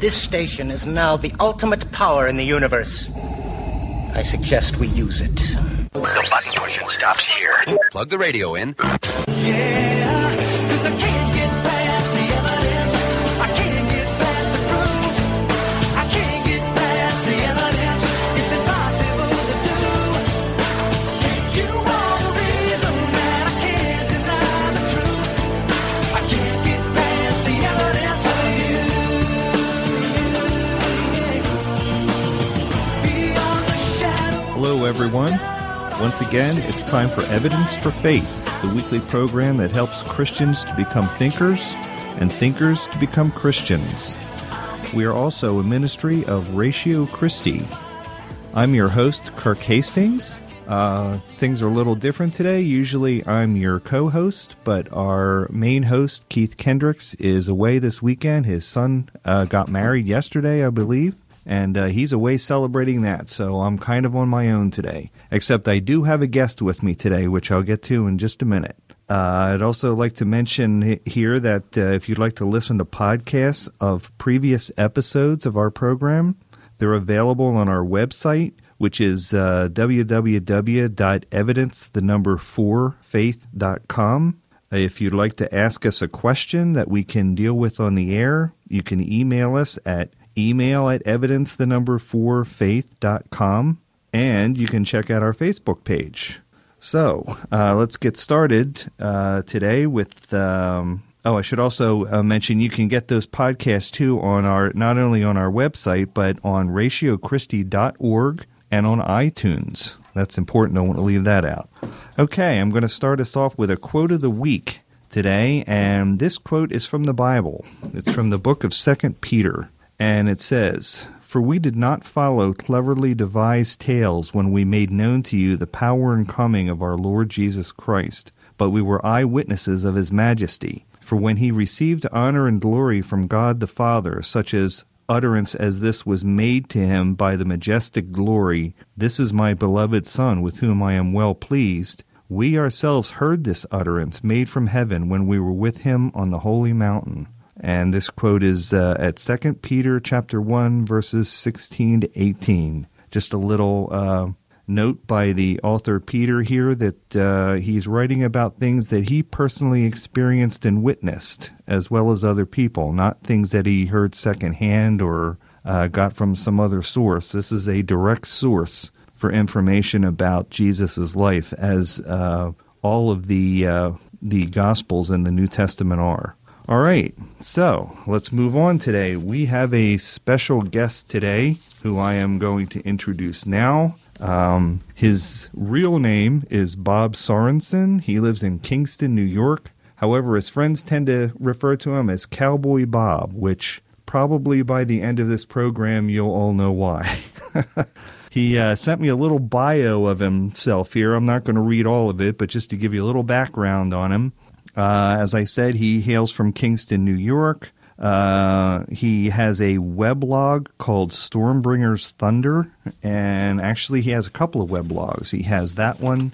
This station is now the ultimate power in the universe. I suggest we use it. The button pushing stops here. Plug the radio in. Yeah, everyone. Once again, it's time for Evidence for Faith, the weekly program that helps Christians to become thinkers and thinkers to become Christians. We are also a ministry of Ratio Christi. I'm your host, Kirk Hastings. Uh, things are a little different today. Usually I'm your co host, but our main host, Keith Kendricks, is away this weekend. His son uh, got married yesterday, I believe and uh, he's away celebrating that, so I'm kind of on my own today. Except I do have a guest with me today, which I'll get to in just a minute. Uh, I'd also like to mention here that uh, if you'd like to listen to podcasts of previous episodes of our program, they're available on our website, which is uh, www.evidence the number four faith.com. If you'd like to ask us a question that we can deal with on the air, you can email us at email at evidence the number four faith.com and you can check out our Facebook page. So uh, let's get started uh, today with. Um, oh, I should also uh, mention you can get those podcasts too on our not only on our website but on ratiochristi.org and on iTunes. That's important. Don't want to leave that out. Okay, I'm going to start us off with a quote of the week today, and this quote is from the Bible. It's from the book of Second Peter, and it says, "For we did not follow cleverly devised tales when we made known to you the power and coming of our Lord Jesus Christ, but we were eyewitnesses of his majesty. For when he received honor and glory from God the Father, such as utterance as this was made to him by the majestic glory, This is my beloved Son, with whom I am well pleased. We ourselves heard this utterance made from heaven when we were with him on the holy mountain. And this quote is uh, at 2 Peter chapter 1 verses 16 to 18. Just a little uh, note by the author Peter here that uh, he's writing about things that he personally experienced and witnessed, as well as other people, not things that he heard secondhand or uh, got from some other source. This is a direct source for information about Jesus' life, as uh, all of the uh, the Gospels in the New Testament are. All right, so let's move on today. We have a special guest today who I am going to introduce now. Um, his real name is Bob Sorensen. He lives in Kingston, New York. However, his friends tend to refer to him as Cowboy Bob, which probably by the end of this program you'll all know why. he uh, sent me a little bio of himself here. I'm not going to read all of it, but just to give you a little background on him. Uh, as I said, he hails from Kingston, New York. Uh, he has a weblog called Stormbringer's Thunder, and actually, he has a couple of weblogs. He has that one.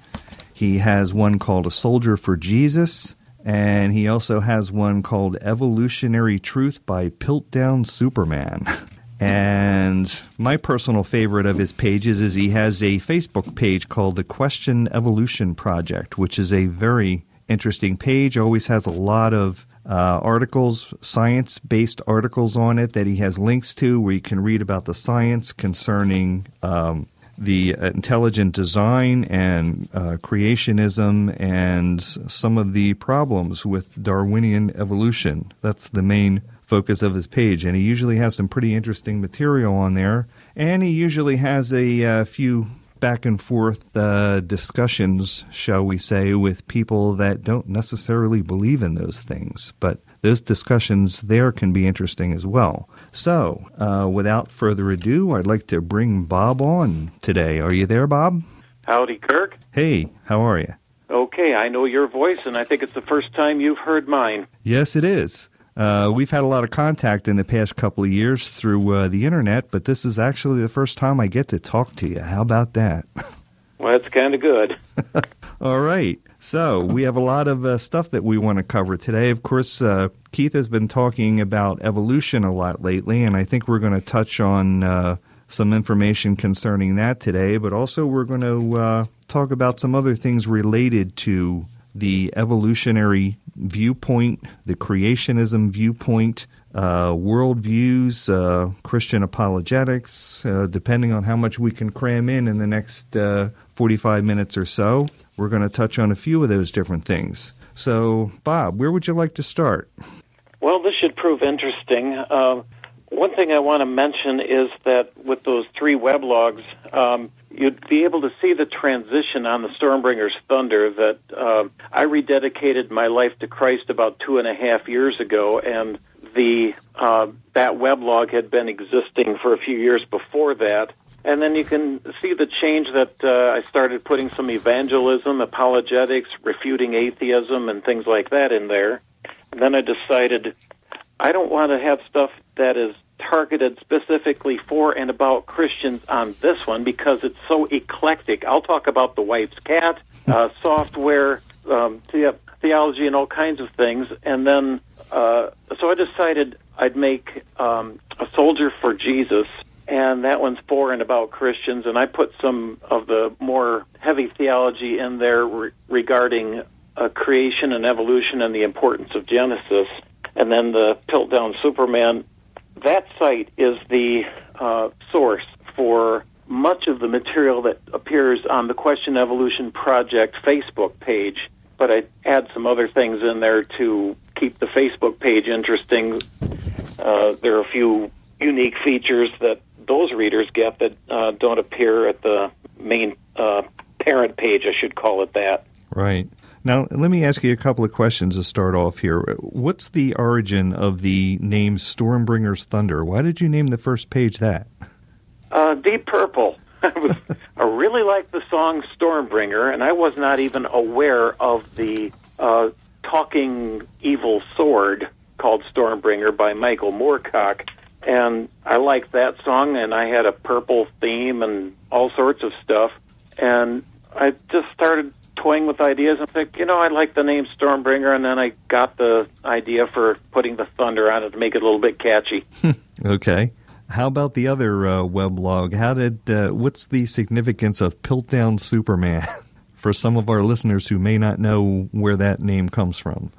He has one called A Soldier for Jesus, and he also has one called Evolutionary Truth by Piltdown Superman. And my personal favorite of his pages is he has a Facebook page called the Question Evolution Project, which is a very interesting page. Always has a lot of uh, articles, science based articles on it that he has links to where you can read about the science concerning um, the intelligent design and uh, creationism and some of the problems with Darwinian evolution. That's the main focus of his page, and he usually has some pretty interesting material on there. And he usually has a uh, few back and forth uh, discussions, shall we say, with people that don't necessarily believe in those things. But those discussions there can be interesting as well. So, uh, without further ado, I'd like to bring Bob on today. Are you there, Bob? Howdy, Kirk. Hey, how are you? Okay, I know your voice, and I think it's the first time you've heard mine. Yes, it is. Uh, we've had a lot of contact in the past couple of years through uh, the internet, but this is actually the first time I get to talk to you. How about that? Well, that's kind of good. All right. So we have a lot of uh, stuff that we want to cover today. Of course, uh, Keith has been talking about evolution a lot lately, and I think we're going to touch on uh, some information concerning that today, but also we're going to uh, talk about some other things related to the evolutionary viewpoint, the creationism viewpoint, uh, worldviews, uh, Christian apologetics, uh, depending on how much we can cram in in the next uh, 45 minutes or so. We're going to touch on a few of those different things. So, Bob, where would you like to start? Well, this should prove interesting. Um, one thing I want to mention is that with those three weblogs, um, you'd be able to see the transition on the Stormbringer's Thunder that um I rededicated my life to Christ about two and a half years ago, and the uh, that weblog had been existing for a few years before that. And then you can see the change that uh, I started putting some evangelism, apologetics, refuting atheism, and things like that in there. And then I decided I don't want to have stuff that is targeted specifically for and about Christians on this one because it's so eclectic. I'll talk about the wife's cat, uh, software, um, the- theology, and all kinds of things. And then, uh, so I decided I'd make um, a soldier for Jesus. And that one's for and about Christians, and I put some of the more heavy theology in there re- regarding uh, creation and evolution and the importance of Genesis. And then the Piltdown Superman that site is the uh, source for much of the material that appears on the Question Evolution Project Facebook page. But I add some other things in there to keep the Facebook page interesting. Uh, there are a few unique features that those readers get that uh, don't appear at the main uh, parent page, I should call it that. Right. Now, let me ask you a couple of questions to start off here. What's the origin of the name Stormbringer's Thunder? Why did you name the first page that? Uh, Deep Purple. I was I really liked the song Stormbringer, and I was not even aware of the uh, talking evil sword called Stormbringer by Michael Moorcock. And I liked that song, and I had a purple theme and all sorts of stuff. And I just started toying with ideas and think, you know, I like the name Stormbringer, and then I got the idea for putting the thunder on it to make it a little bit catchy. Okay. How about the other uh, weblog? How did uh, what's the significance of Piltdown Superman for some of our listeners who may not know where that name comes from?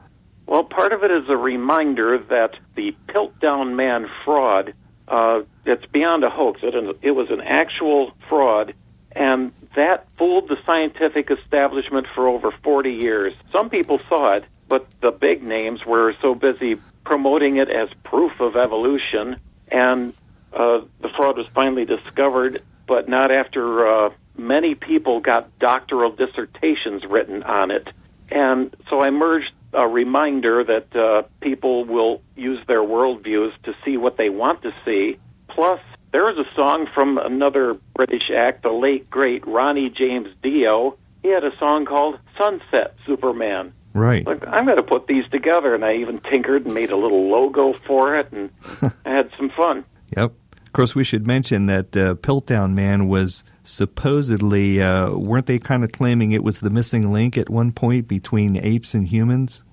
Well, part of it is a reminder that the Piltdown Man fraud, uh, it's beyond a hoax. It, it was an actual fraud, and that fooled the scientific establishment for over 40 years. Some people saw it, but the big names were so busy promoting it as proof of evolution, and uh, the fraud was finally discovered, but not after uh, many people got doctoral dissertations written on it. And so I merged a reminder that uh, people will use their worldviews to see what they want to see. Plus, there is a song from another British act, the late great Ronnie James Dio. He had a song called Sunset Superman. Right. Like, I'm going to put these together, and I even tinkered and made a little logo for it, and I had some fun. Yep. Of course, we should mention that uh, Piltdown Man was supposedly, uh, weren't they kind of claiming it was the missing link at one point between apes and humans?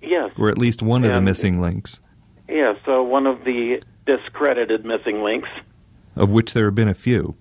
Yes. Or at least one of the missing links, Yeah, so one of the discredited missing links. Of which there have been a few.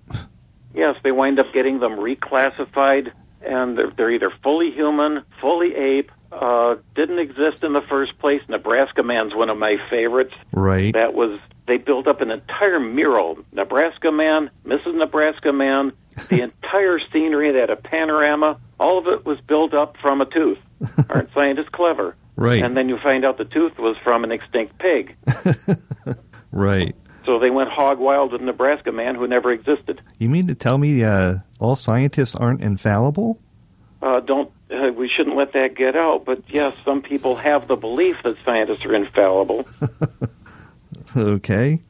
Yes, they wind up getting them reclassified, and they're, they're either fully human, fully ape, uh, didn't exist in the first place. Nebraska Man's one of my favorites. Right. That was they built up an entire mural. Nebraska Man, Mrs. Nebraska Man, the entire scenery, they had a panorama. All of it was built up from a tooth. Aren't scientists clever? Right. And then you find out the tooth was from an extinct pig. Right. So they went hog wild with Nebraska Man, who never existed. You mean to tell me uh, all scientists aren't infallible? uh, don't uh, we shouldn't let that get out. But yes, some people have the belief that scientists are infallible. Okay.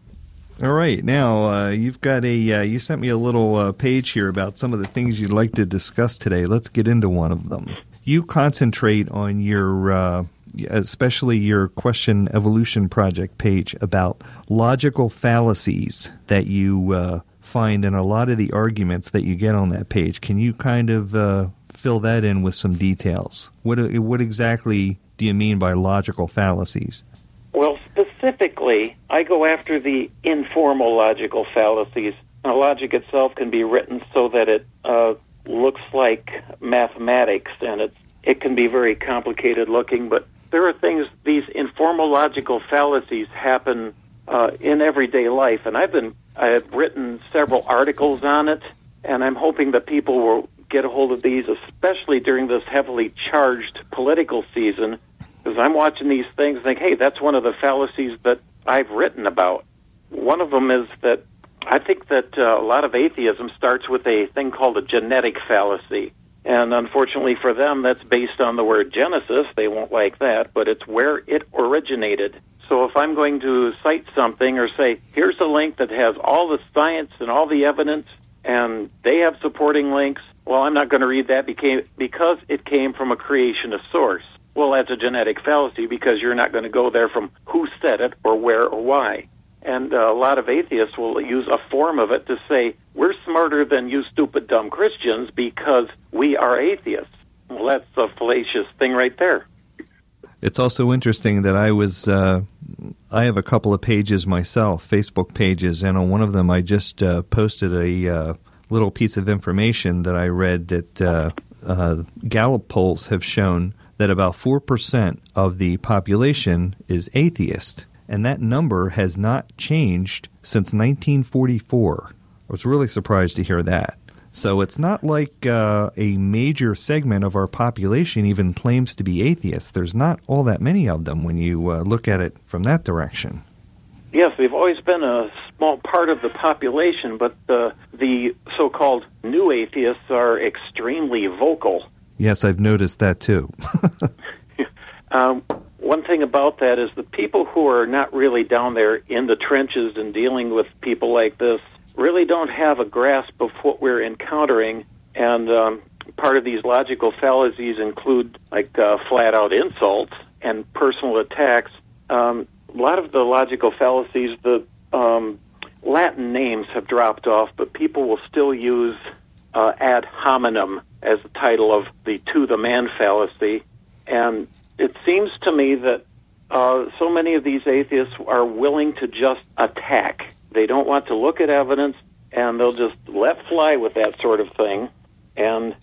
All right. Now uh, you've got a. Uh, you sent me a little uh, page here about some of the things you'd like to discuss today. Let's get into one of them. You concentrate on your, uh, especially your question evolution project page about logical fallacies that you uh, find in a lot of the arguments that you get on that page. Can you kind of uh, fill that in with some details? What what exactly do you mean by logical fallacies? Well, specifically, I go after the informal logical fallacies. Now, logic itself can be written so that it uh, looks like mathematics, and it's it can be very complicated looking. But there are things; these informal logical fallacies happen uh, in everyday life, and I've been I've written several articles on it, and I'm hoping that people will get a hold of these, especially during this heavily charged political season, because I'm watching these things think, hey, that's one of the fallacies that I've written about. One of them is that I think that uh, a lot of atheism starts with a thing called a genetic fallacy. And unfortunately for them, that's based on the word Genesis. They won't like that, but it's where it originated. So if I'm going to cite something or say, here's a link that has all the science and all the evidence, and they have supporting links, well, I'm not going to read that beca- because it came from a creationist source. Well, that's a genetic fallacy because you're not going to go there from who said it or where or why. And uh, a lot of atheists will use a form of it to say, we're smarter than you stupid dumb Christians because we are atheists. Well, that's a fallacious thing right there. It's also interesting that I was uh, I have a couple of pages myself, Facebook pages, and on one of them I just uh, posted a uh, little piece of information that I read that uh, uh, Gallup polls have shown that about four percent of the population is atheist, and that number has not changed since 1944. I was really surprised to hear that. So it's not like uh, a major segment of our population even claims to be atheists. There's not all that many of them when you uh, look at it from that direction. Yes, they've always been a small part of the population, but uh, the so-called new atheists are extremely vocal. Yes, I've noticed that too. Um, one thing about that is the people who are not really down there in the trenches and dealing with people like this really don't have a grasp of what we're encountering. And um, part of these logical fallacies include like uh, flat out insults and personal attacks. Um, a lot of the logical fallacies, the um, Latin names have dropped off, but people will still use uh, ad hominem as the title of the to the man fallacy. And it seems to me that uh, so many of these atheists are willing to just attack. They don't want to look at evidence, and they'll just let fly with that sort of thing. And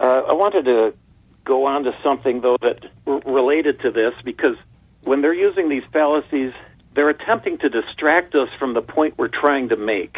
uh, I wanted to go on to something, though, that r- related to this, because when they're using these fallacies, they're attempting to distract us from the point we're trying to make.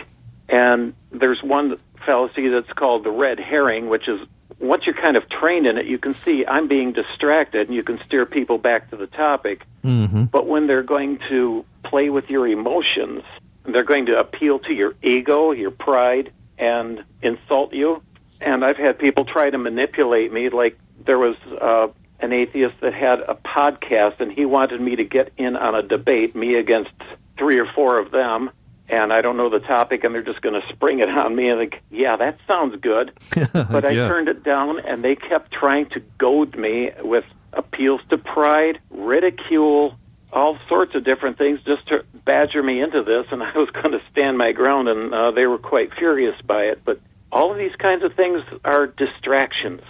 And there's one fallacy that's called the red herring, which is once you're kind of trained in it, you can see I'm being distracted and you can steer people back to the topic. Mm-hmm. But when they're going to play with your emotions, they're going to appeal to your ego, your pride, and insult you. And I've had people try to manipulate me. Like there was uh, an atheist that had a podcast, and he wanted me to get in on a debate, me against three or four of them. And I don't know the topic, and they're just going to spring it on me. And like, yeah, that sounds good. but I Yeah. turned it down, and they kept trying to goad me with appeals to pride, ridicule, all sorts of different things just to badger me into this. And I was going to stand my ground, and uh, they were quite furious by it. But all of these kinds of things are distractions.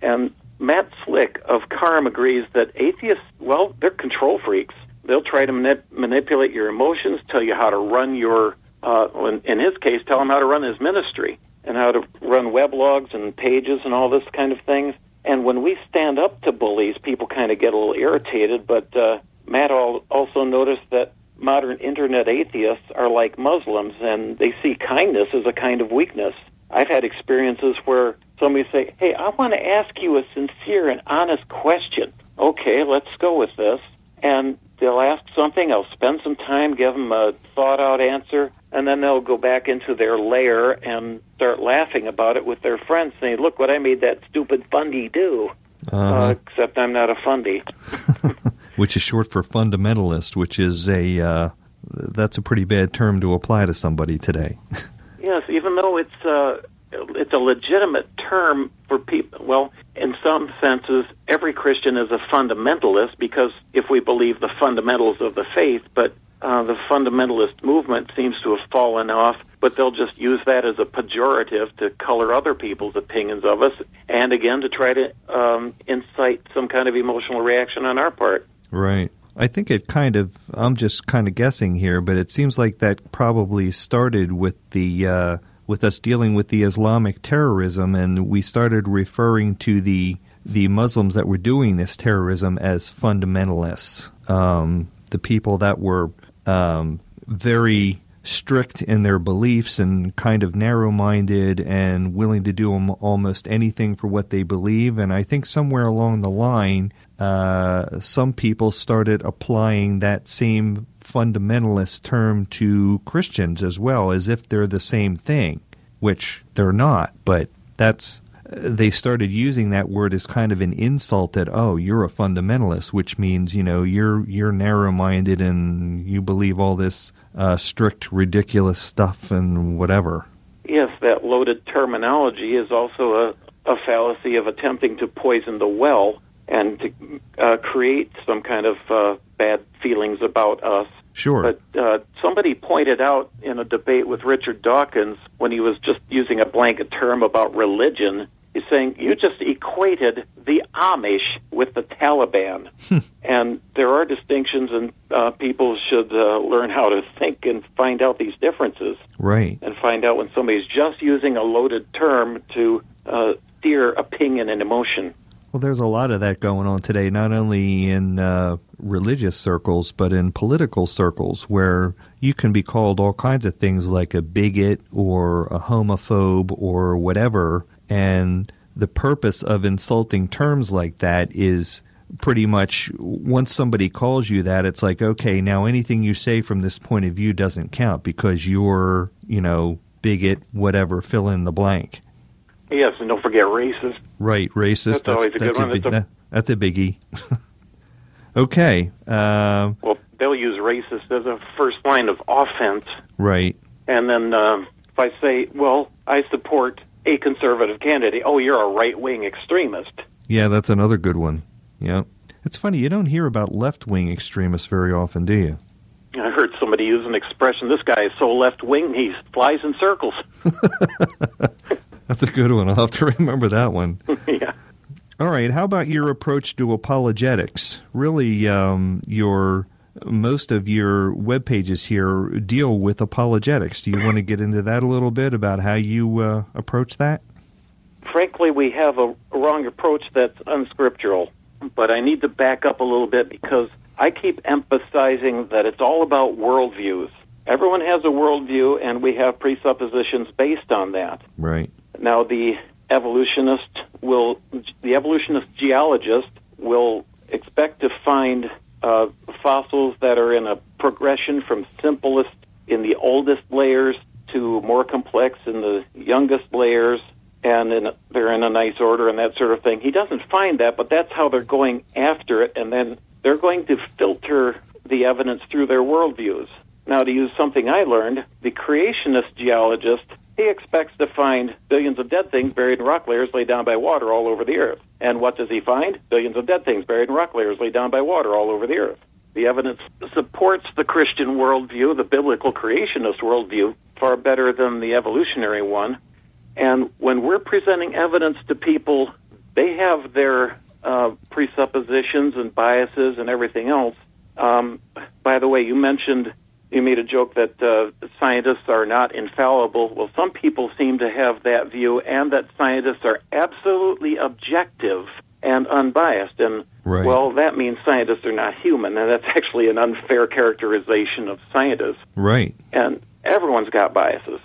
And Matt Slick of CARM agrees that atheists, well, they're control freaks. They'll try to manip- manipulate your emotions, tell you how to run your, uh, in, his case, tell him how to run his ministry and how to run weblogs and pages and all this kind of things. And when we stand up to bullies, people kind of get a little irritated. But uh, Matt also noticed that modern internet atheists are like Muslims, and they see kindness as a kind of weakness. I've had experiences where somebody say, "Hey, I want to ask you a sincere and honest question." Okay, let's go with this. And they'll ask something. I'll spend some time, give them a thought out answer, and then they'll go back into their lair and start laughing about it with their friends, saying, "Look what I made that stupid fundy do." Uh-huh. Uh, except I'm not a fundy. which is short for fundamentalist, which is a uh, that's a pretty bad term to apply to somebody today. Yes, even though it's uh, it's a legitimate term for people. Well, in some senses, every Christian is a fundamentalist because if we believe the fundamentals of the faith, but uh, the fundamentalist movement seems to have fallen off. But they'll just use that as a pejorative to color other people's opinions of us, and again to try to um, incite some kind of emotional reaction on our part. right. I think it kind of, I'm just kind of guessing here, but it seems like that probably started with the, uh, with us dealing with the Islamic terrorism, and we started referring to the the Muslims that were doing this terrorism as fundamentalists, um, the people that were um, very strict in their beliefs and kind of narrow minded and willing to do almost anything for what they believe. And I think somewhere along the line, uh, some people started applying that same fundamentalist term to Christians as well, as if they're the same thing, which they're not. But that's they started using that word as kind of an insult that oh you're a fundamentalist which means you know you're you're narrow minded and you believe all this uh, strict ridiculous stuff and whatever Yes, that loaded terminology is also a, a fallacy of attempting to poison the well and to uh, create some kind of uh, bad feelings about us. sure But uh, somebody pointed out in a debate with Richard Dawkins when he was just using a blanket term about religion, he's saying, You just equated the Amish with the Taliban. and there are distinctions, and uh, people should uh, learn how to think and find out these differences right and find out when somebody's just using a loaded term to uh, steer opinion and emotion. Well, there's a lot of that going on today, not only in uh, religious circles, but in political circles, where you can be called all kinds of things like a bigot or a homophobe or whatever. And the purpose of insulting terms like that is pretty much once somebody calls you that, it's like, okay, now anything you say from this point of view doesn't count because you're, you know, bigot, whatever, fill in the blank. Yes, and don't forget racist. Right, racist. That's always a good one. big- That's a- that's a biggie. okay, uh, Well, they'll use racist as a first line of offense. right. And then um, if I say, well, I support a conservative candidate, oh, you're a right wing extremist. Yeah, that's another good one. Yeah. It's funny, you don't hear about left wing extremists very often, do you? I heard somebody use an expression, this guy is so left wing, he flies in circles. That's a good one. I'll have to remember that one. yeah. All right, how about your approach to apologetics? Really, um, your most of your web pages here deal with apologetics. Do you want to get into that a little bit about how you uh, approach that? Frankly, we have a wrong approach that's unscriptural. But I need to back up a little bit because I keep emphasizing that it's all about worldviews. Everyone has a worldview, and we have presuppositions based on that. Right. Now, the evolutionist will, the evolutionist geologist will expect to find uh, fossils that are in a progression from simplest in the oldest layers to more complex in the youngest layers, and in, they're in a nice order and that sort of thing. He doesn't find that, but that's how they're going after it, and then they're going to filter the evidence through their worldviews. Now, to use something I learned, the creationist geologist he expects to find billions of dead things buried in rock layers laid down by water all over the earth. And what does he find? Billions of dead things buried in rock layers laid down by water all over the earth. The evidence supports the Christian worldview, the biblical creationist worldview, far better than the evolutionary one. And when we're presenting evidence to people, they have their uh, presuppositions and biases and everything else. Um, by the way, you mentioned you made a joke that uh, scientists are not infallible. Well, some people seem to have that view, and that scientists are absolutely objective and unbiased. And Right. well, that means scientists are not human, and that's actually an unfair characterization of scientists Right. and everyone's got biases.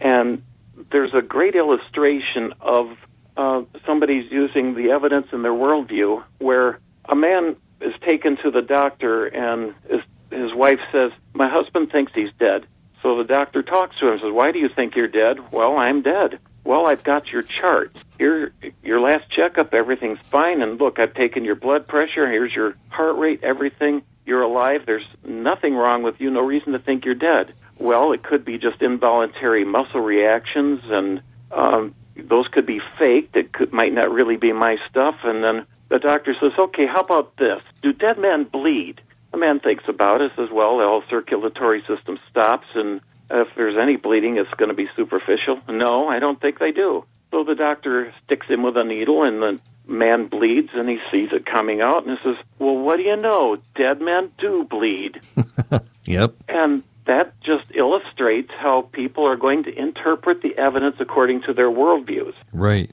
And there's a great illustration of uh, somebody's using the evidence in their worldview where a man is taken to the doctor and his, his wife says, My husband thinks he's dead. So the doctor talks to him and says, Why do you think you're dead? Well, I'm dead. Well, I've got your chart. Here, your last checkup, everything's fine. And look, I've taken your blood pressure. Here's your heart rate, everything. You're alive. There's nothing wrong with you. No reason to think you're dead. Well, it could be just involuntary muscle reactions, and um, those could be faked. It could, might not really be my stuff. And then the doctor says, "Okay, how about this? Do dead men bleed?" The man thinks about it. Says, "Well, the whole circulatory system stops, and if there's any bleeding, it's going to be superficial." No, I don't think they do. So the doctor sticks him with a needle, and the man bleeds and he sees it coming out and he says, Well, what do you know? Dead men do bleed. Yep. And that just illustrates how people are going to interpret the evidence according to their worldviews. Right.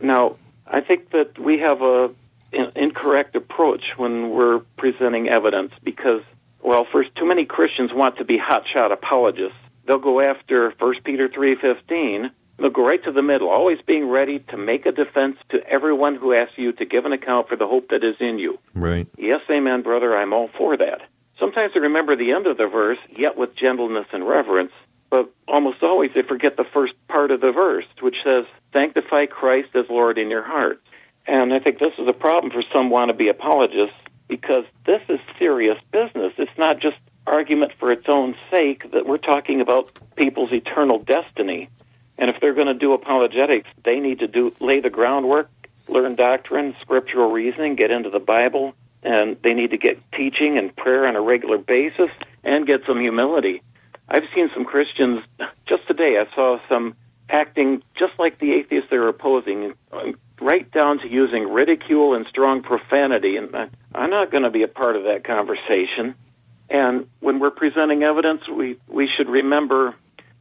Now, I think that we have a an incorrect approach when we're presenting evidence because, well, first, too many Christians want to be hotshot apologists. They'll go after 1 Peter 3.15. They'll go right to the middle, always being ready to make a defense to everyone who asks you to give an account for the hope that is in you. Right. Yes, amen, brother, I'm all for that. Sometimes they remember the end of the verse, yet with gentleness and reverence, but almost always they forget the first part of the verse, which says, Sanctify Christ as Lord in your hearts. And I think this is a problem for some wannabe apologists because this is serious business. It's not just argument for its own sake that we're talking about people's eternal destiny. And if they're going to do apologetics, they need to do lay the groundwork, learn doctrine, scriptural reasoning, get into the Bible, and they need to get teaching and prayer on a regular basis and get some humility. I've seen some Christians just today. I saw some acting just like the atheists they're opposing, right down to using ridicule and strong profanity. And I- I'm not going to be a part of that conversation. And when we're presenting evidence, we, we should remember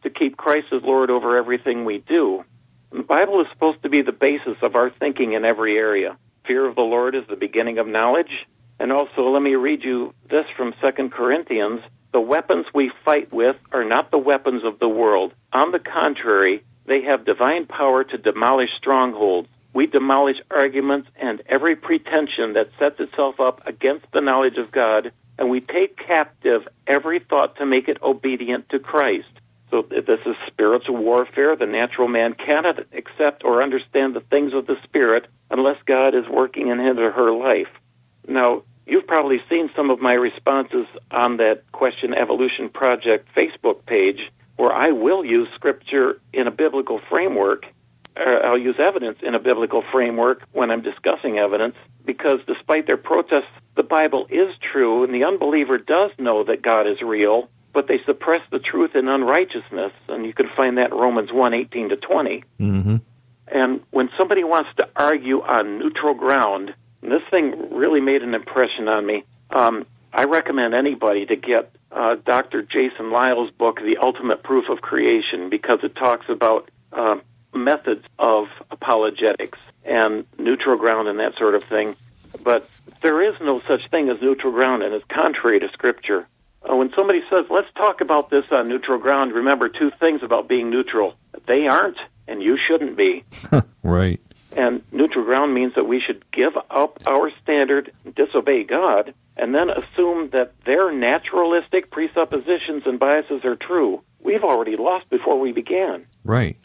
to keep Christ as Lord over everything we do. The Bible is supposed to be the basis of our thinking in every area. Fear of the Lord is the beginning of knowledge. And also, let me read you this from 2 Corinthians. The weapons we fight with are not the weapons of the world. On the contrary, they have divine power to demolish strongholds. We demolish arguments and every pretension that sets itself up against the knowledge of God, and we take captive every thought to make it obedient to Christ. So this is spiritual warfare. The natural man cannot accept or understand the things of the spirit unless God is working in his or her life. Now, you've probably seen some of my responses on that Question Evolution Project Facebook page where I will use scripture in a biblical framework. I'll use evidence in a biblical framework when I'm discussing evidence because despite their protests, the Bible is true and the unbeliever does know that God is real, but they suppress the truth in unrighteousness. And you can find that in Romans 1 18 to 20. Mm-hmm. And when somebody wants to argue on neutral ground, and this thing really made an impression on me. Um, I recommend anybody to get uh, Dr. Jason Lisle's book, The Ultimate Proof of Creation, because it talks about uh, methods of apologetics and neutral ground and that sort of thing. But there is no such thing as neutral ground, and it's contrary to Scripture. Uh, when somebody says, let's talk about this on neutral ground, remember two things about being neutral. They aren't, and you shouldn't be. Right. And neutral ground means that we should give up our standard, disobey God, and then assume that their naturalistic presuppositions and biases are true. We've already lost before we began. Right.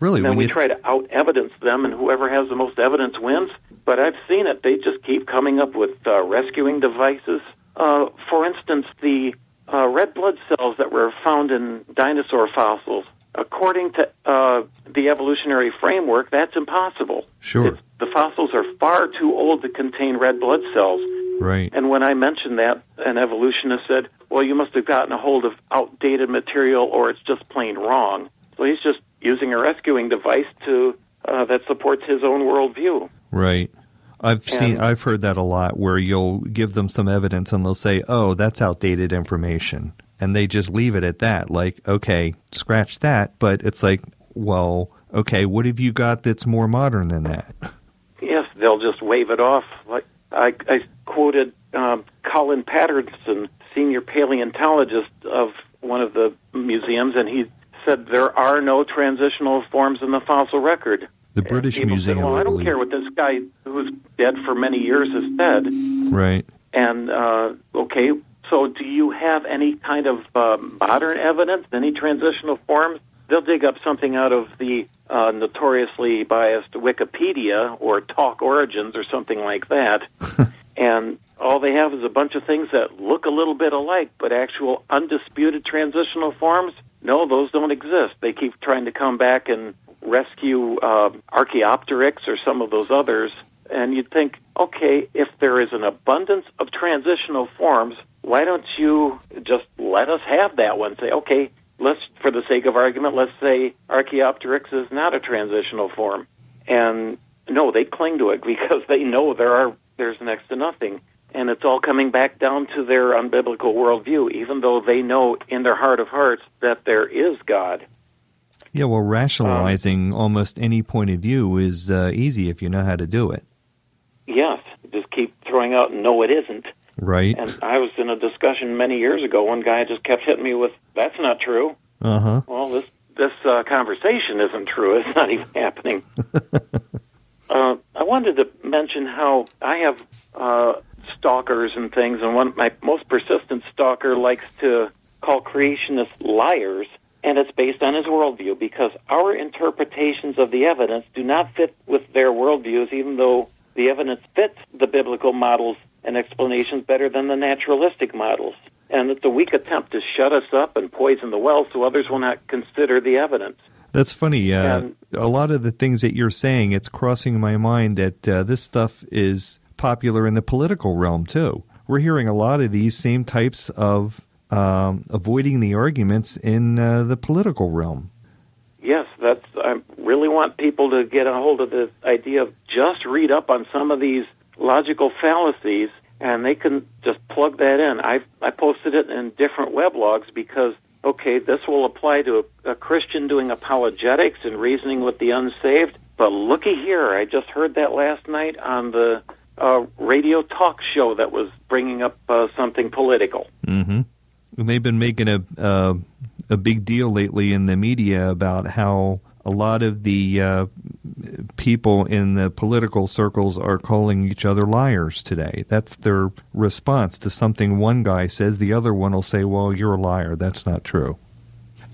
Really. And then when we you try to out evidence them, and whoever has the most evidence wins. But I've seen it. They just keep coming up with uh, rescuing devices. Uh, for instance, the uh, red blood cells that were found in dinosaur fossils. According to uh, the evolutionary framework, that's impossible. Sure. It's, the fossils are far too old to contain red blood cells. right. And when I mentioned that, an evolutionist said, well, you must have gotten a hold of outdated material or it's just plain wrong. So he's just using a rescuing device to uh, that supports his own worldview. Right. I've seen I've heard that a lot where you'll give them some evidence and they'll say, "Oh, that's outdated information." And they just leave it at that. Like, "Okay, scratch that." But it's like, "Well, okay, what have you got that's more modern than that?" Yes, they'll just wave it off. Like I, I quoted um, Colin Patterson, senior paleontologist of one of the museums, and he said there are no transitional forms in the fossil record. The British people Museum, Said, well, I I don't care what this guy who's dead for many years has said. Right. And uh, okay, so do you have any kind of uh, modern evidence, any transitional forms? They'll dig up something out of the uh, notoriously biased Wikipedia or Talk Origins or something like that, and all they have is a bunch of things that look a little bit alike, but actual undisputed transitional forms. No, those don't exist. They keep trying to come back and rescue uh, Archaeopteryx or some of those others and you'd think, okay, if there is an abundance of transitional forms, why don't you just let us have that one? Say, okay, let's, for the sake of argument, let's say Archaeopteryx is not a transitional form. And no, they cling to it because they know there are there's next to nothing, and it's all coming back down to their unbiblical worldview. Even though they know in their heart of hearts that there is God. Yeah, well, rationalizing almost any point of view is uh, easy if you know how to do it. Yes, just keep throwing out no, it isn't. Right. And I was in a discussion many years ago. One guy just kept hitting me with, "That's not true." Uh huh. Well, this this uh, conversation isn't true. It's not even happening. uh, I wanted to mention how I have uh, stalkers and things, and one my most persistent stalker likes to call creationists liars, and it's based on his worldview because our interpretations of the evidence do not fit with their worldviews, even though the evidence fits the biblical models and explanations better than the naturalistic models. And it's a weak attempt to shut us up and poison the well so others will not consider the evidence. That's funny. Uh, And- a lot of the things that you're saying, it's crossing my mind that uh, this stuff is popular in the political realm too. We're hearing a lot of these same types of um, avoiding the arguments in uh, the political realm. Yes, that's. I really want people to get a hold of the idea of just read up on some of these logical fallacies, and they can just plug that in. I I posted it in different weblogs because okay, this will apply to a, a Christian doing apologetics and reasoning with the unsaved. But looky here, I just heard that last night on the uh, radio talk show that was bringing up uh, something political. Mm-hmm. And they've been making a uh, a big deal lately in the media about how a lot of the uh, people in the political circles are calling each other liars today. That's their response to something one guy says. The other one will say, "Well, you're a liar. That's not true."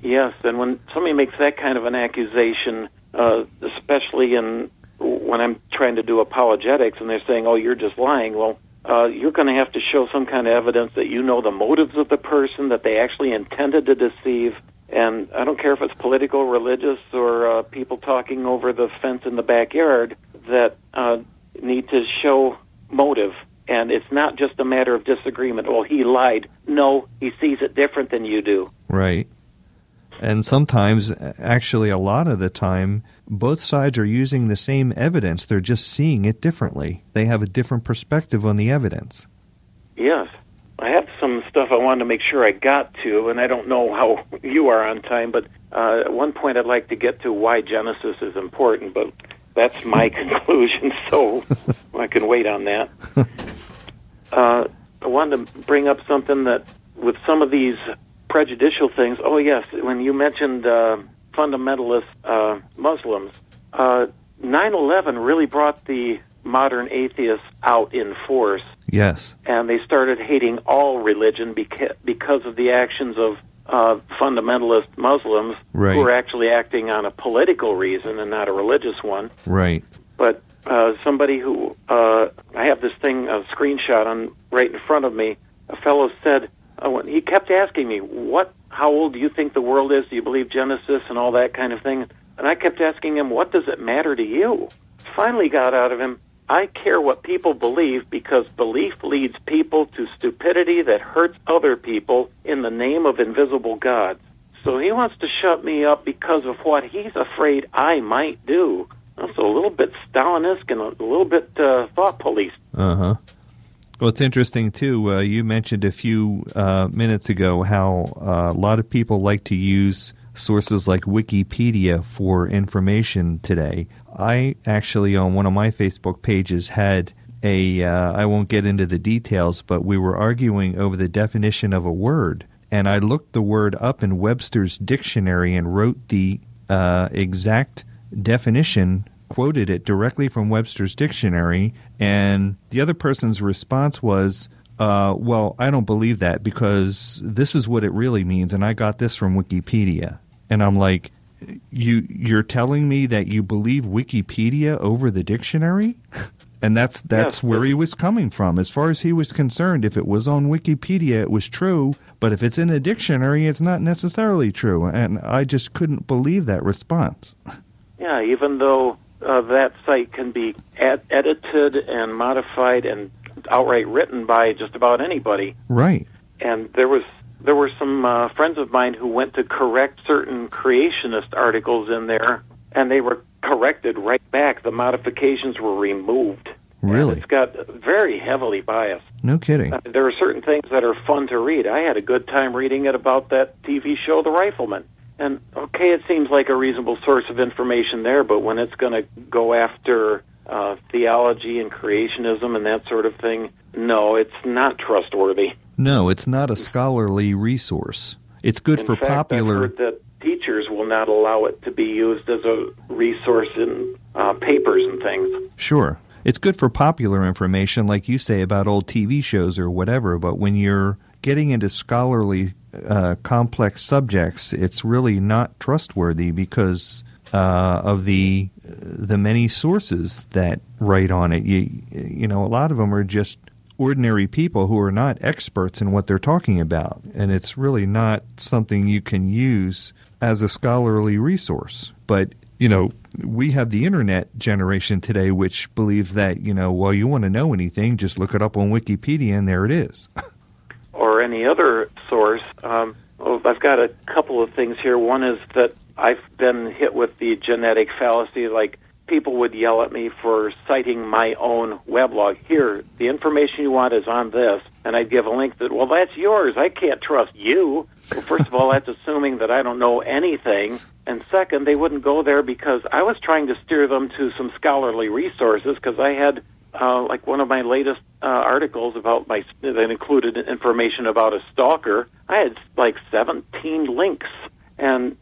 Yes, and when somebody makes that kind of an accusation, uh, especially in when I'm trying to do apologetics, and they're saying, "Oh, you're just lying," well, uh, you're going to have to show some kind of evidence that you know the motives of the person, that they actually intended to deceive. And I don't care if it's political, religious, or uh, people talking over the fence in the backyard that uh, need to show motive. And it's not just a matter of disagreement. Well, he lied. No, he sees it different than you do. Right. And sometimes, actually, a lot of the time, both sides are using the same evidence. They're just seeing it differently. They have a different perspective on the evidence. Yes. I have some stuff I wanted to make sure I got to, and I don't know how you are on time, but uh, at one point I'd like to get to why Genesis is important, but that's my conclusion, so I can wait on that. Uh, I wanted to bring up something that, with some of these prejudicial things, oh, yes, when you mentioned uh, fundamentalist uh, Muslims, uh, 9-11 really brought the modern atheists out in force Yes. and they started hating all religion beca- because of the actions of uh, fundamentalist Muslims Right. who were actually acting on a political reason and not a religious one. Right. But uh, somebody who uh, I have this thing a screenshot on right in front of me. A fellow said he kept asking me, "What? How old do you think the world is? Do you believe Genesis and all that kind of thing?" And I kept asking him, "What does it matter to you?" Finally, got out of him. I care what people believe because belief leads people to stupidity that hurts other people in the name of invisible gods. So he wants to shut me up because of what he's afraid I might do. That's a little bit Stalinesque and a little bit uh, thought police. Uh huh. Well, it's interesting too. Uh, you mentioned a few uh, minutes ago how uh, a lot of people like to use sources like Wikipedia for information today. I actually, on one of my Facebook pages, had a. Uh, I won't get into the details, but we were arguing over the definition of a word, and I looked the word up in Webster's dictionary and wrote the uh, exact definition quoted it directly from Webster's dictionary, and the other person's response was, uh, "Well, I don't believe that because this is what it really means, and I got this from Wikipedia." And I'm like, "You you're telling me that you believe Wikipedia over the dictionary?" And that's that's Yes, where he was coming from. As far as he was concerned, if it was on Wikipedia, it was true. But if it's in a dictionary, it's not necessarily true. And I just couldn't believe that response. Yeah, even though uh, that site can be ed- edited and modified and outright written by just about anybody. Right. And there was there were some uh, friends of mine who went to correct certain creationist articles in there, and they were corrected right back. The modifications were removed. And Really? it's got very heavily biased. No kidding. Uh, there are certain things that are fun to read. I had a good time reading it about that TV show, The Rifleman. And okay, it seems like a reasonable source of information there, but when it's going to go after uh, theology and creationism and that sort of thing, no, it's not trustworthy. No, it's not a scholarly resource. It's good In for fact, popular. I've heard that teachers will not allow it to be used as a resource in uh, papers and things. Sure. It's good for popular information, like you say about old TV shows or whatever, but when you're getting into scholarly, uh, complex subjects, it's really not trustworthy because uh, of the the many sources that write on it. You, you know, a lot of them are just ordinary people who are not experts in what they're talking about, and it's really not something you can use as a scholarly resource. But you know, we have the internet generation today, which believes that you know, well, you want to know anything, just look it up on Wikipedia, and there it is. any other source. Um, well, I've got a couple of things here. One is that I've been hit with the genetic fallacy, like people would yell at me for citing my own weblog. Here, the information you want is on this, and I'd give a link that, well, that's yours. I can't trust you. Well, first of all, that's assuming that I don't know anything. And second, they wouldn't go there because I was trying to steer them to some scholarly resources because I had uh, like one of my latest uh, articles about my that included information about a stalker. I had like 17 links, and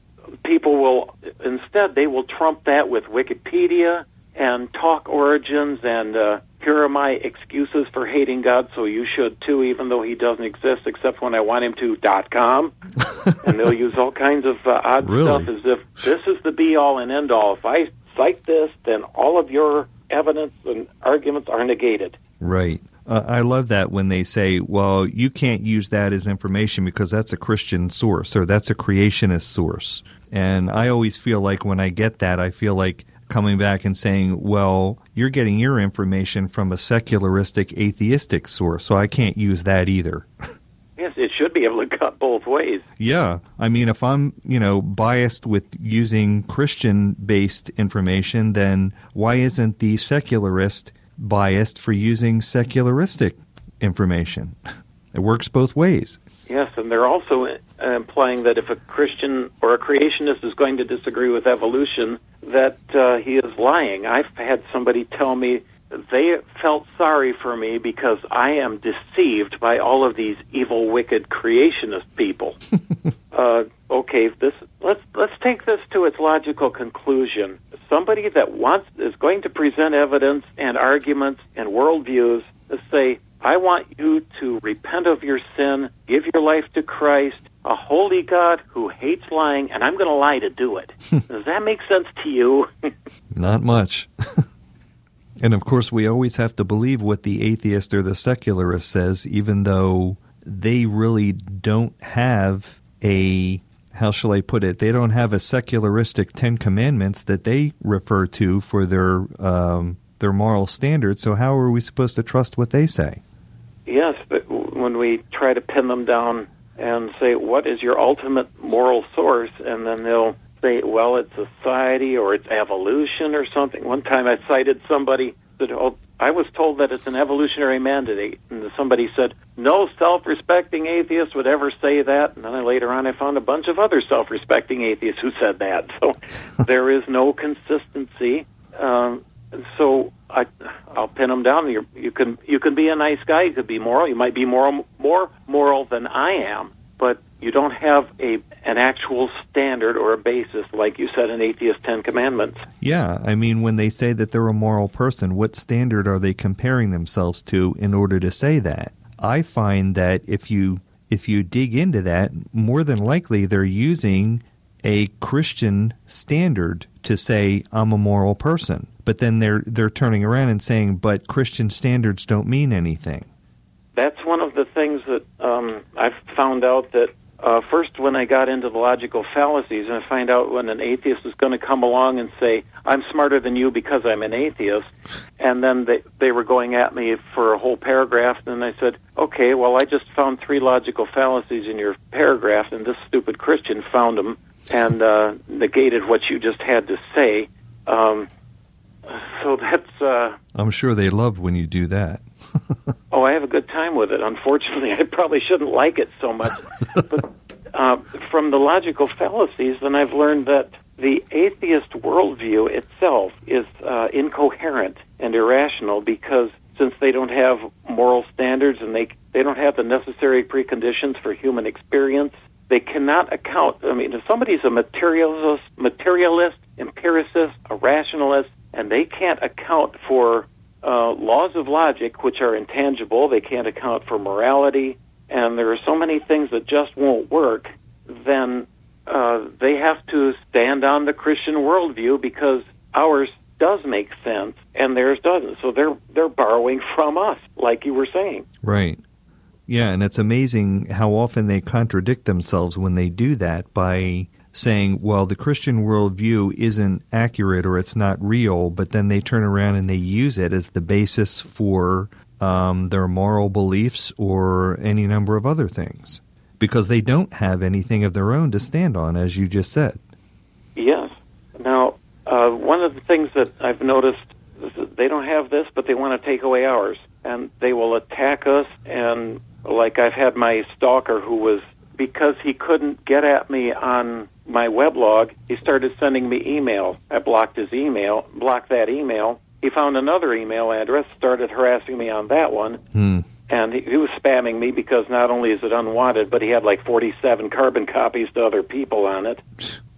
people will instead they will trump that with Wikipedia and talk origins and uh, here are my excuses for hating God, so you should too, even though He doesn't exist, except when I want Him to. dot com, and they'll use all kinds of uh, odd Really? stuff as if this is the be all and end all. If I cite this, then all of your evidence and arguments are negated. Right. Uh, I love that when they say, well, you can't use that as information because that's a Christian source or that's a creationist source. And I always feel like when I get that, I feel like coming back and saying, well, you're getting your information from a secularistic, atheistic source, so I can't use that either. Yes, it should be able to cut both ways. Yeah. I mean, if I'm, you know, biased with using Christian based information, then why isn't the secularist biased for using secularistic information? It works both ways. Yes, and they're also uh, implying that if a Christian or a creationist is going to disagree with evolution, that uh, he is lying. I've had somebody tell me they felt sorry for me because I am deceived by all of these evil, wicked creationist people. uh, okay, this let's let's take this to its logical conclusion. Somebody that wants is going to present evidence and arguments and worldviews to say, I want you to repent of your sin, give your life to Christ, a holy God who hates lying, and I'm going to lie to do it. Does that make sense to you? Not much. And of course, we always have to believe what the atheist or the secularist says, even though they really don't have a, how shall I put it, they don't have a secularistic Ten Commandments that they refer to for their, um, their moral standards. So, how are we supposed to trust what they say? yes, but when we try to pin them down and say, what is your ultimate moral source? And then they'll say, well, it's society or it's evolution or something. One time I cited somebody that, oh, I was told that it's an evolutionary mandate. And somebody said, no self respecting atheist would ever say that. And then I, later on I found a bunch of other self respecting atheists who said that. So there is no consistency. Um, so I, I'll pin them down. you you can you can be a nice guy. You could be moral. You might be moral, more moral than I am, but you don't have a an actual standard or a basis, like you said in Atheist Ten Commandments. Yeah, I mean, when they say that they're a moral person, what standard are they comparing themselves to in order to say that? I find that if you if you dig into that, more than likely they're using a Christian standard to say I'm a moral person. But then they're they're turning around and saying, but Christian standards don't mean anything. That's one of the things that um, I've found out that uh, first when I got into the logical fallacies, and I find out when an atheist is going to come along and say, "I'm smarter than you because I'm an atheist," and then they they were going at me for a whole paragraph, and I said, "Okay, well I just found three logical fallacies in your paragraph, and this stupid Christian found them and uh, negated what you just had to say. Um, so that's uh, I'm sure they love when you do that. oh, I have a good time with it. Unfortunately, I probably shouldn't like it so much. but uh, from the logical fallacies, then I've learned that the atheist worldview itself is uh, incoherent and irrational because since they don't have moral standards and they they don't have the necessary preconditions for human experience, they cannot account. I mean, if somebody's a materialist, materialist, empiricist, a rationalist, and they can't account for uh, laws of logic, which are intangible, they can't account for morality, and there are so many things that just won't work, then uh, they have to stand on the Christian worldview because ours does make sense and theirs doesn't. So they're they're borrowing from us, like you were saying. Right. Yeah, and it's amazing how often they contradict themselves when they do that by saying, well, the Christian worldview isn't accurate or it's not real, but then they turn around and they use it as the basis for um, their moral beliefs or any number of other things because they don't have anything of their own to stand on, as you just said. Yes. Now, uh, one of the things that I've noticed is that they don't have this, but they want to take away ours, and they will attack us. And like I've had my stalker who was because he couldn't get at me on my weblog, he started sending me email. I blocked his email, blocked that email. He found another email address, started harassing me on that one. Hmm. And he, he was spamming me because not only is it unwanted, but he had like 47 carbon copies to other people on it.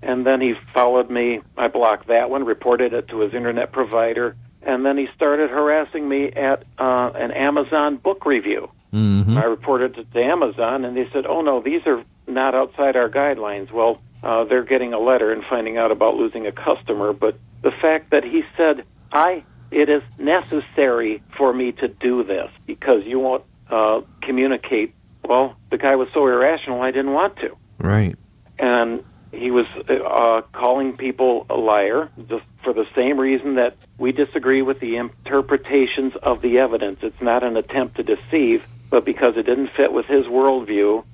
And then he followed me. I blocked that one, reported it to his internet provider, and then he started harassing me at uh, an Amazon book review. Mm-hmm. I reported it to Amazon, and they said, "Oh no, these are not outside our guidelines." Well, uh, they're getting a letter and finding out about losing a customer. But the fact that he said, "I, it is necessary for me to do this because you won't uh, communicate." Well, the guy was so irrational, I didn't want to Right. and he was uh, calling people a liar just for the same reason that we disagree with the interpretations of the evidence. It's not an attempt to deceive, but because it didn't fit with his worldview,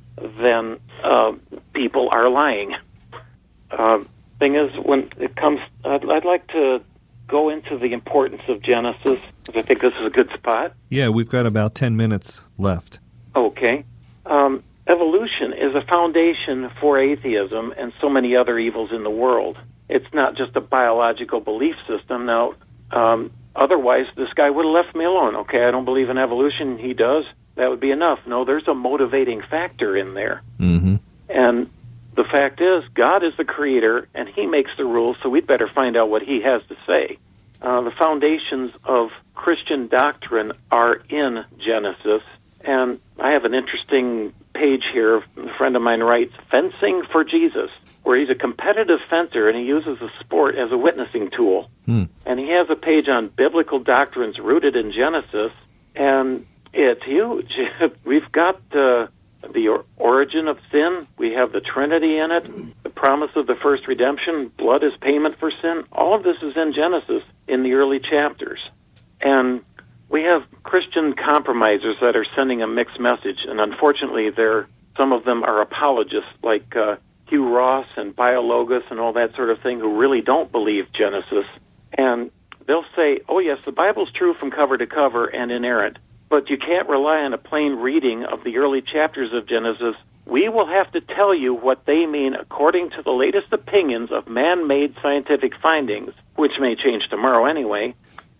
then uh, people are lying. Uh, thing is, when it comes, I'd, I'd like to go into the importance of Genesis. 'cause I think this is a good spot. Yeah, we've got about 10 minutes left. Okay. Um, evolution is a foundation for atheism and so many other evils in the world. It's not just a biological belief system. Now, um, otherwise, this guy would have left me alone. Okay, I don't believe in evolution. He does. That would be enough. No, there's a motivating factor in there. Mm-hmm. And the fact is, God is the creator, and He makes the rules, so we'd better find out what He has to say. Uh, the foundations of Christian doctrine are in Genesis, and I have an interesting page here. A friend of mine writes, Fencing for Jesus, where he's a competitive fencer and he uses a sport as a witnessing tool. Hmm. And he has a page on biblical doctrines rooted in Genesis, and it's huge. We've got uh, the origin of sin. We have the Trinity in it. The promise of the first redemption. Blood is payment for sin. All of this is in Genesis in the early chapters. And we have Christian compromisers that are sending a mixed message, and unfortunately, there some of them are apologists, like uh, Hugh Ross and BioLogos and all that sort of thing, who really don't believe Genesis. And they'll say, "Oh yes, the Bible's true from cover to cover and inerrant, but you can't rely on a plain reading of the early chapters of Genesis." We will have to tell you what they mean according to the latest opinions of man made scientific findings, which may change tomorrow anyway,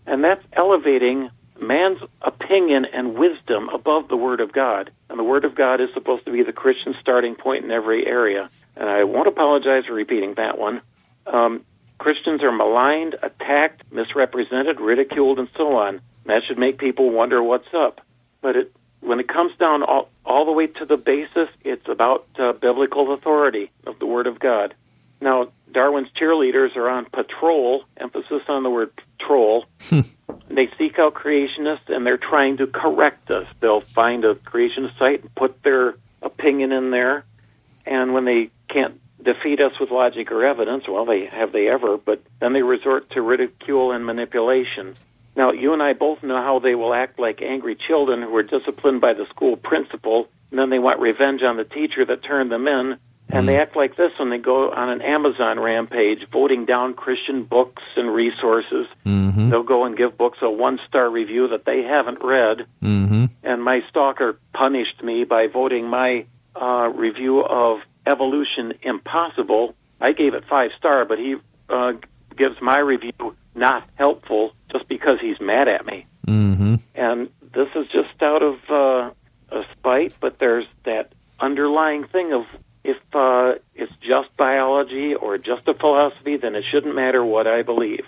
and that's elevating man's opinion and wisdom above the Word of God. And the Word of God is supposed to be the Christian starting point in every area. And I won't apologize for repeating that one. Um, Christians are maligned, attacked, misrepresented, ridiculed, and so on. That should make people wonder what's up. But it, when it comes down all, all the way to the basis, it's about uh, biblical authority of the Word of God. Now, Darwin's cheerleaders are on patrol, emphasis on the word patrol. they seek out creationists and they're trying to correct us. They'll find a creationist site and put their opinion in there. And when they can't defeat us with logic or evidence, well, they have they ever, but then they resort to ridicule and manipulation. Now, you and I both know how they will act like angry children who are disciplined by the school principal, and then they want revenge on the teacher that turned them in, And they act like this when they go on an Amazon rampage, voting down Christian books and resources. Mm-hmm. They'll go and give books a one star review that they haven't read. Mm-hmm. And my stalker punished me by voting my uh, review of Evolution Impossible. I gave it five star, but he uh, gives my review not helpful just because he's mad at me. Mm-hmm. And this is just out of uh, a spite, but there's that underlying thing of if uh, it's just biology or just a philosophy, then it shouldn't matter what I believe.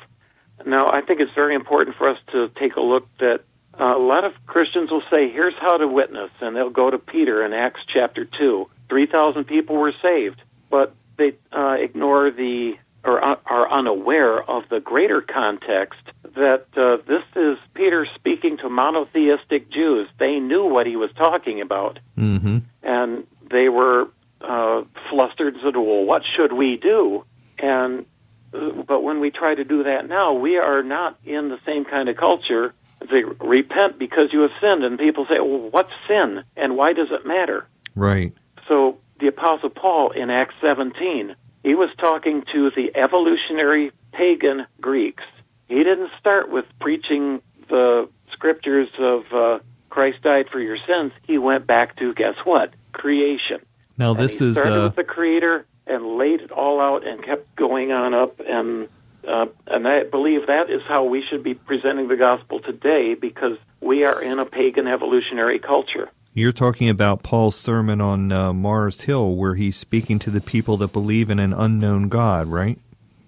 Now, I think it's very important for us to take a look that uh, a lot of Christians will say, here's how to witness, and they'll go to Peter in Acts chapter 2. 3,000 people were saved, but they uh, ignore the or are unaware of the greater context that uh, this is Peter speaking to monotheistic Jews. They knew what he was talking about, Mm-hmm. and they were uh, flustered and said, "Well, what should we do?" And uh, but when we try to do that now, we are not in the same kind of culture. They repent because you have sinned, and people say, "Well, what's sin, and why does it matter?" Right. So the Apostle Paul in Acts 17, he was talking to the evolutionary pagan Greeks. He didn't start with preaching the scriptures of uh, Christ died for your sins. He went back to guess what? Creation. Now And this he is started uh, with the Creator and laid it all out and kept going on up and. Uh, and I believe that is how we should be presenting the gospel today because we are in a pagan evolutionary culture. You're talking about Paul's sermon on uh, Mars Hill, where he's speaking to the people that believe in an unknown God, right?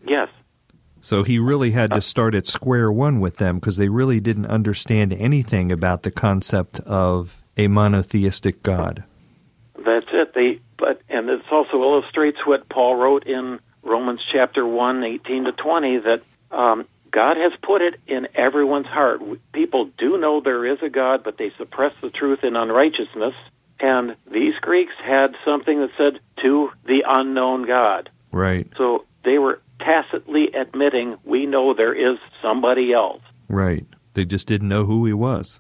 Yes, So he really had to start at square one with them because they really didn't understand anything about the concept of a monotheistic God. That's it. They but and this also illustrates what Paul wrote in Romans chapter 1, 18 to 20 that um, God has put it in everyone's heart. People do know there is a God, but they suppress the truth in unrighteousness. And these Greeks had something that said to the unknown God. Right, So they were tacitly admitting we know there is somebody else. right. They just didn't know who he was.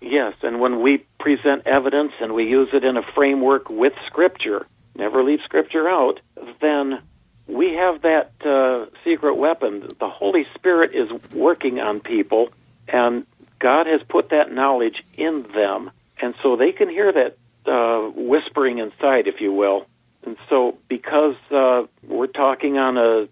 Yes, and when we present evidence and we use it in a framework with Scripture, never leave Scripture out, then we have that uh, secret weapon. The Holy Spirit is working on people, and God has put that knowledge in them, and so they can hear that uh, whispering inside, if you will. And so, because uh, we're talking on a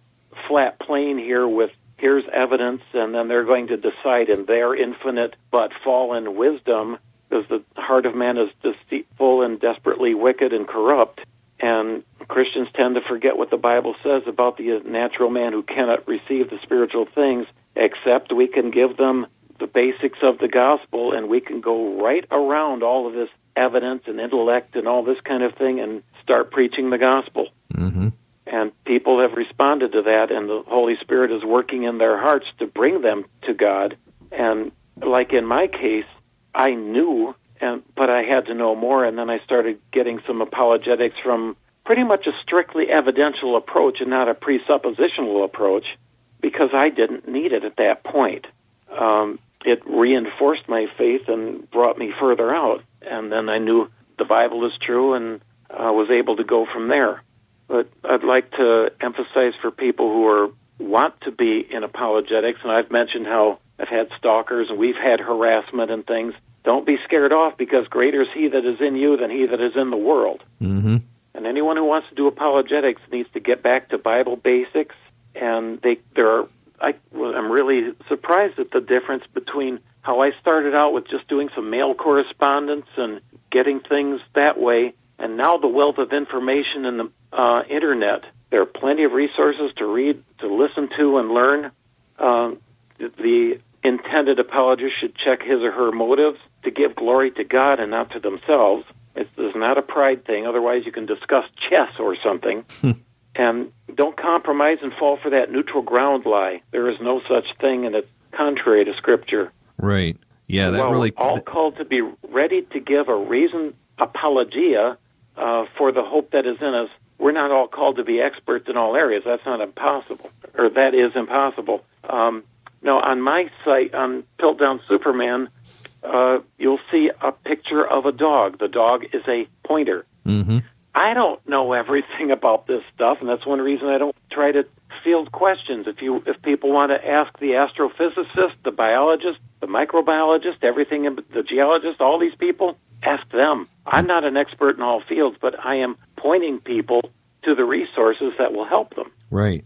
flat plane here with here's evidence, and then they're going to decide in their infinite but fallen wisdom, because the heart of man is deceitful and desperately wicked and corrupt. And Christians tend to forget what the Bible says about the natural man who cannot receive the spiritual things, except we can give them the basics of the gospel and we can go right around all of this evidence and intellect and all this kind of thing and start preaching the gospel. Mm-hmm. And people have responded to that, and the Holy Spirit is working in their hearts to bring them to God. And like in my case, I knew, and but I had to know more, and then I started getting some apologetics from pretty much a strictly evidential approach and not a presuppositional approach, because I didn't need it at that point. Um, it reinforced my faith and brought me further out, and then I knew the Bible is true, and uh, was able to go from there. But I'd like to emphasize for people who are want to be in apologetics, and I've mentioned how I've had stalkers and we've had harassment and things. Don't be scared off because greater is He that is in you than He that is in the world. Mm-hmm. And anyone who wants to do apologetics needs to get back to Bible basics. And they there are I, I'm really surprised at the difference between how I started out with just doing some mail correspondence and getting things that way, and now the wealth of information in the uh, internet. There are plenty of resources to read, to listen to, and learn. Um, the intended apologist should check his or her motives to give glory to God and not to themselves. It's, not a pride thing. Otherwise, you can discuss chess or something. and don't compromise and fall for that neutral ground lie. There is no such thing, and it's contrary to Scripture. Right. Yeah, that While really. all called to be ready to give a reason apologia uh, for the hope that is in us. We're not all called to be experts in all areas. That's not impossible, or that is impossible. Um, now, on my site on Piltdown Superman, uh, you'll see a picture of a dog. The dog is a pointer. mm-hmm. I don't know everything about this stuff, and that's one reason I don't try to field questions. If you if people want to ask the astrophysicist, the biologist, the microbiologist, everything, the geologist, all these people, ask them. I'm not an expert in all fields, but I am pointing people to the resources that will help them. Right.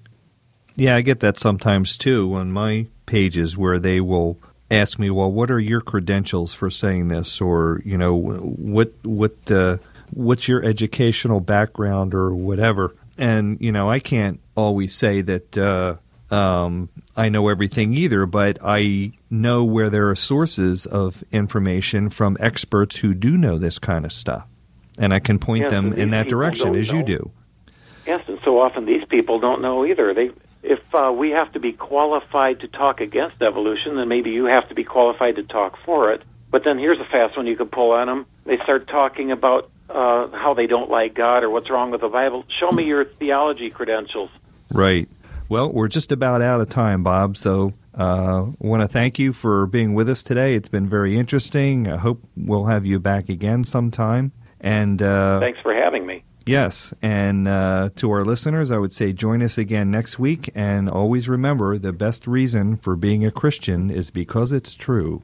Yeah, I get that sometimes too on my pages where they will ask me, "Well, what are your credentials for saying this?" or you know, what what uh, what's your educational background or whatever. And you know, I can't always say that uh, um, I know everything either, but I know where there are sources of information from experts who do know this kind of stuff, and I can point Yes, them in that direction as you do. Yes, and so often these people don't know either. They, if uh, we have to be qualified to talk against evolution, then maybe you have to be qualified to talk for it. But then here's a fast one you could pull on them. They start talking about uh, how they don't like God or what's wrong with the Bible. Show me your theology credentials. Right. Well, we're just about out of time, Bob. So uh, want to thank you for being with us today. It's been very interesting. I hope we'll have you back again sometime. And uh, Thanks for having me. Yes, and uh, to our listeners, I would say join us again next week. And always remember, the best reason for being a Christian is because it's true.